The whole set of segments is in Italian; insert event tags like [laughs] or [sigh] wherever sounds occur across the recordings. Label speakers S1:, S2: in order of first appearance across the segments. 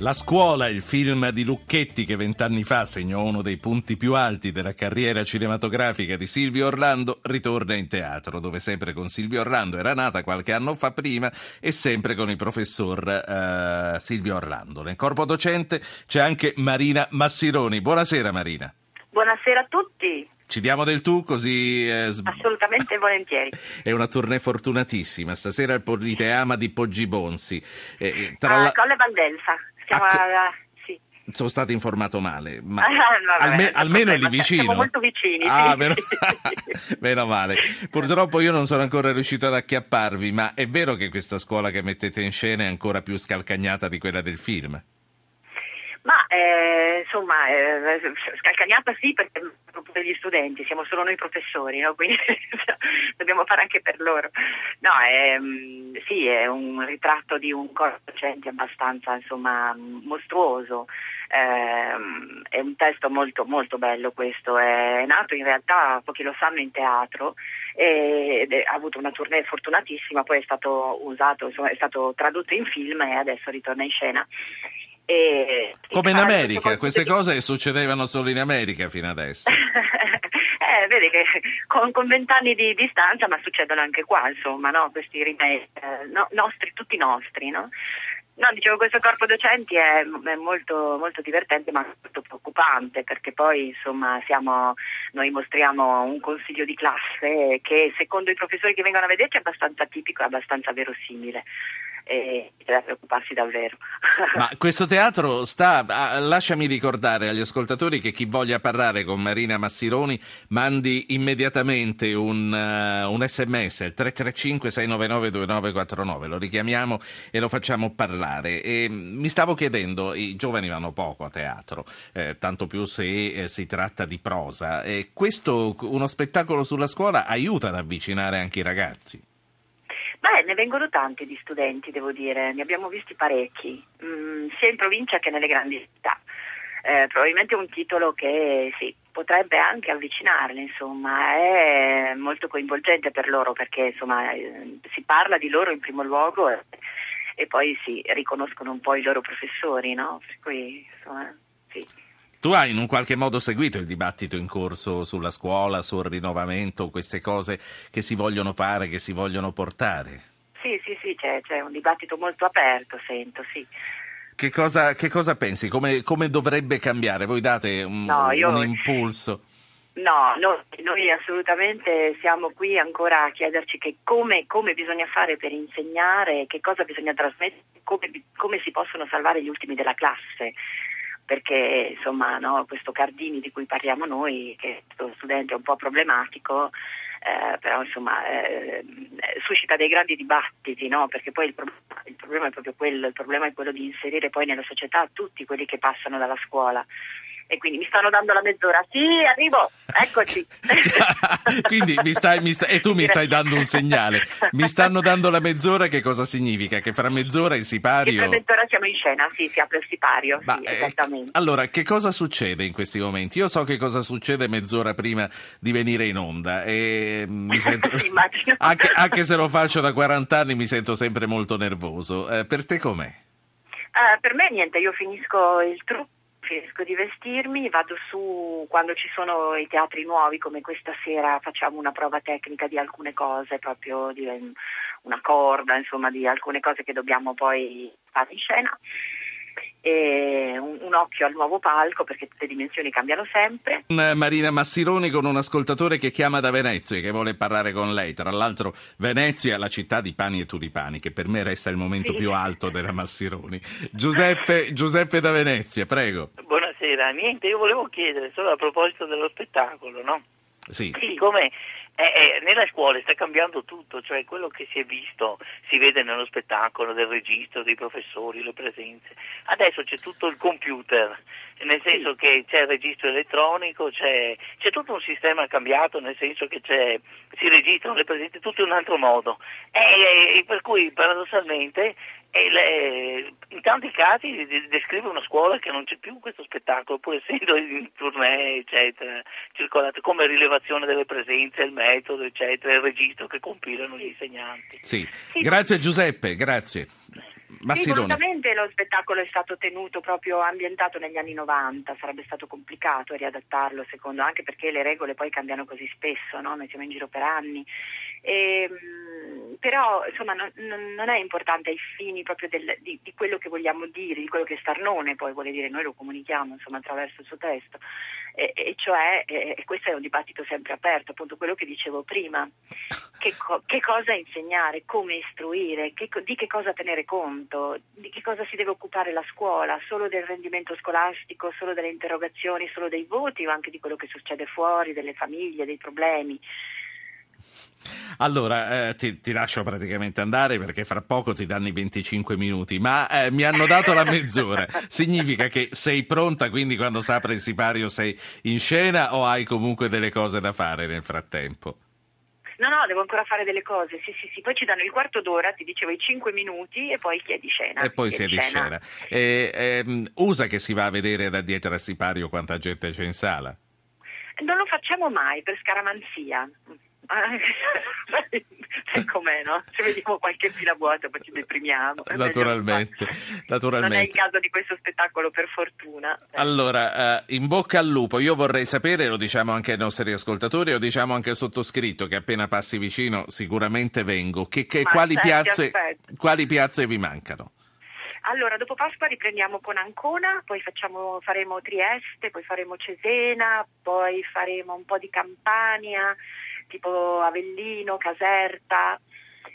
S1: La scuola, il film di Lucchetti che vent'anni fa segnò uno dei punti più alti della carriera cinematografica di Silvio Orlando, ritorna in teatro, dove sempre con Silvio Orlando era nata qualche anno fa prima e sempre con il professor eh, Silvio Orlando. Nel corpo docente c'è anche Marina Massironi. Buonasera Marina.
S2: Buonasera a tutti.
S1: Ci diamo del tu così...
S2: Eh, Assolutamente [laughs] volentieri.
S1: È una tournée fortunatissima. Stasera al Politeama di Poggibonsi.
S2: Eh, tra ah, la... Colle Valdelsa.
S1: Co-
S2: alla... sì.
S1: Sono stato informato male, ma [laughs]
S2: ah, no,
S1: alme- almeno è lì vicino.
S2: Siamo molto vicini.
S1: Ah,
S2: sì.
S1: meno... [laughs] meno male. Purtroppo io non sono ancora riuscito ad acchiapparvi, ma è vero che questa scuola che mettete in scena è ancora più scalcagnata di quella del film?
S2: Eh, insomma, eh, scalcagnata sì perché proprio degli studenti, siamo solo noi professori, no? quindi [laughs] dobbiamo fare anche per loro. No, ehm, sì, è un ritratto di un corpo docente abbastanza insomma, mostruoso. Eh, è un testo molto, molto bello questo, è nato in realtà, pochi lo sanno, in teatro ed ha avuto una tournée fortunatissima, poi è stato usato, insomma, è stato tradotto in film e adesso ritorna in scena.
S1: E, Come in America, queste cose succedevano solo in America fino adesso. [laughs]
S2: eh, vedi che con vent'anni di distanza, ma succedono anche qua, insomma, no? questi remake, eh, no, nostri, tutti nostri, no? No, dicevo, questo corpo docenti è, è molto, molto, divertente ma molto preoccupante perché poi insomma siamo, noi mostriamo un consiglio di classe che secondo i professori che vengono a vederci è abbastanza tipico e abbastanza verosimile e da preoccuparsi davvero.
S1: Ma questo teatro sta, ah, lasciami ricordare agli ascoltatori che chi voglia parlare con Marina Massironi mandi immediatamente un, uh, un sms, il 335 699 2949, lo richiamiamo e lo facciamo parlare. E, mm, mi stavo chiedendo, i giovani vanno poco a teatro, eh, tanto più se eh, si tratta di prosa, e questo, uno spettacolo sulla scuola aiuta ad avvicinare anche i ragazzi?
S2: Beh, ne vengono tanti di studenti, devo dire, ne abbiamo visti parecchi, mm, sia in provincia che nelle grandi città. Eh, probabilmente un titolo che sì, potrebbe anche avvicinarli, insomma, è molto coinvolgente per loro perché insomma, eh, si parla di loro in primo luogo e, e, poi si riconoscono un po' i loro professori, no? Per cui, insomma, sì.
S1: Tu hai in un qualche modo seguito il dibattito in corso sulla scuola, sul rinnovamento, queste cose che si vogliono fare, che si vogliono portare?
S2: Sì, sì, sì, c'è, c'è un dibattito molto aperto, sento, sì.
S1: Che cosa, che cosa pensi? Come, come, dovrebbe cambiare? Voi date un, no, io... un impulso?
S2: No, no, noi assolutamente siamo qui ancora a chiederci come, come, bisogna fare per insegnare, che cosa bisogna trasmettere, come, come si possono salvare gli ultimi della classe perché insomma no, questo Cardini di cui parliamo noi, che è uno studente un po' problematico, eh, però insomma eh, suscita dei grandi dibattiti, no? perché poi il, pro- il, problema è proprio quello, il problema è quello di inserire poi nella società tutti quelli che passano dalla scuola e quindi mi stanno dando la mezz'ora. Sì, arrivo, eccoci. [laughs]
S1: quindi mi stai, mi stai, e tu mi stai dando un segnale. Mi stanno dando la mezz'ora, che cosa significa? Che fra mezz'ora il sipario...
S2: Fra mezz'ora siamo in scena, sì, si apre il sipario, Ma, sì, eh, esattamente.
S1: allora, che cosa succede in questi momenti? Io so che cosa succede mezz'ora prima di venire in onda e mi [laughs] sento... [laughs] anche, anche, se lo faccio da 40 anni mi sento sempre molto nervoso. Eh, per te com'è?
S2: Uh, per me niente, io finisco il trucco finisco di vestirmi, vado su quando ci sono i teatri nuovi come questa sera facciamo una prova tecnica di alcune cose, proprio di una corda, insomma di alcune cose che dobbiamo poi fare in scena un, un, occhio al nuovo palco perché tutte le dimensioni cambiano sempre.
S1: Marina Massironi con un ascoltatore che chiama da Venezia e che vuole parlare con lei. Tra l'altro Venezia è la città di pani e tulipani che per me resta il momento sì. più alto della Massironi. Giuseppe, [laughs] Giuseppe da Venezia, prego.
S3: Buonasera, niente, io volevo chiedere solo a proposito dello spettacolo, no?
S1: Sì.
S3: Siccome Eh, eh, nella scuola sta cambiando tutto, cioè quello che si è visto si vede nello spettacolo del registro, dei professori, le presenze. Adesso c'è tutto il computer, nel senso che c'è il registro elettronico, c'è, c'è tutto un sistema cambiato, nel senso che si registrano le presenze tutto in un altro modo. E, e per cui paradossalmente le, in tanti casi descrive una scuola che non c'è più questo spettacolo, pur essendo in tournée, eccetera, circolate come rilevazione delle presenze, il metodo, eccetera, il registro che compilano gli insegnanti.
S1: Sì. sì. Grazie Giuseppe, grazie.
S2: Volutamente lo spettacolo è stato tenuto proprio ambientato negli anni 90, sarebbe stato complicato riadattarlo secondo, anche perché le regole poi cambiano così spesso, no? noi siamo in giro per anni. E, ehm, però insomma non, non, è importante ai fini proprio del, di, di, quello che vogliamo dire, di quello che Starnone poi vuole dire, noi lo comunichiamo insomma, attraverso il suo testo, e, e cioè, e questo è un dibattito sempre aperto, appunto quello che dicevo prima, che, co- che cosa insegnare, come istruire, che, di che cosa tenere conto, di che cosa si deve occupare la scuola, solo del rendimento scolastico, solo delle interrogazioni, solo dei voti o anche di quello che succede fuori, delle famiglie, dei problemi.
S1: Allora, eh, ti, ti, lascio praticamente andare perché fra poco ti danno i 25 minuti, ma eh, mi hanno dato la mezz'ora. Significa che sei pronta, quindi quando si apre il sipario sei in scena o hai comunque delle cose da fare nel frattempo?
S2: No, no, devo ancora fare delle cose. Sì, sì, sì. Poi ci danno il quarto d'ora, ti dicevo i cinque minuti e poi chi è di scena.
S1: E poi si è di scena. scena. E, ehm, usa che si va a vedere da dietro al sipario quanta gente c'è in sala?
S2: Non lo facciamo mai per scaramanzia. [laughs] sai com'è, no? Se vediamo qualche fila vuota poi ci deprimiamo.
S1: Naturalmente, naturalmente.
S2: Non è il caso di questo spettacolo, per fortuna.
S1: Allora, eh, in bocca al lupo. Io vorrei sapere, lo diciamo anche ai nostri ascoltatori, lo diciamo anche al sottoscritto, che appena passi vicino sicuramente vengo. Che, che, quali, piazze, quali piazze vi mancano?
S2: Allora, dopo Pasqua riprendiamo con Ancona, poi facciamo, faremo Trieste, poi faremo Cesena, poi faremo un po' di Campania, tipo Avellino, Caserta,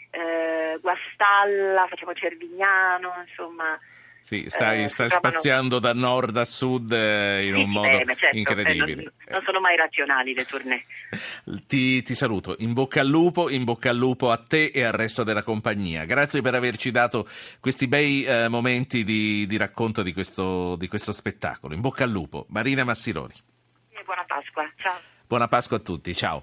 S2: eh, Guastalla, facciamo Cervignano, insomma.
S1: Sì, stai, eh, stai spaziando da nord a sud eh, in sì, un modo beh, certo, incredibile.
S2: Non, non, sono mai razionali le tournée. [laughs]
S1: Ti, ti, saluto, in bocca al lupo, in bocca al lupo a te e al resto della compagnia. Grazie per averci dato questi bei eh, momenti di, di racconto di questo, di questo spettacolo. In bocca al lupo, Marina Massironi.
S2: E buona Pasqua, ciao.
S1: Buona Pasqua a tutti, ciao.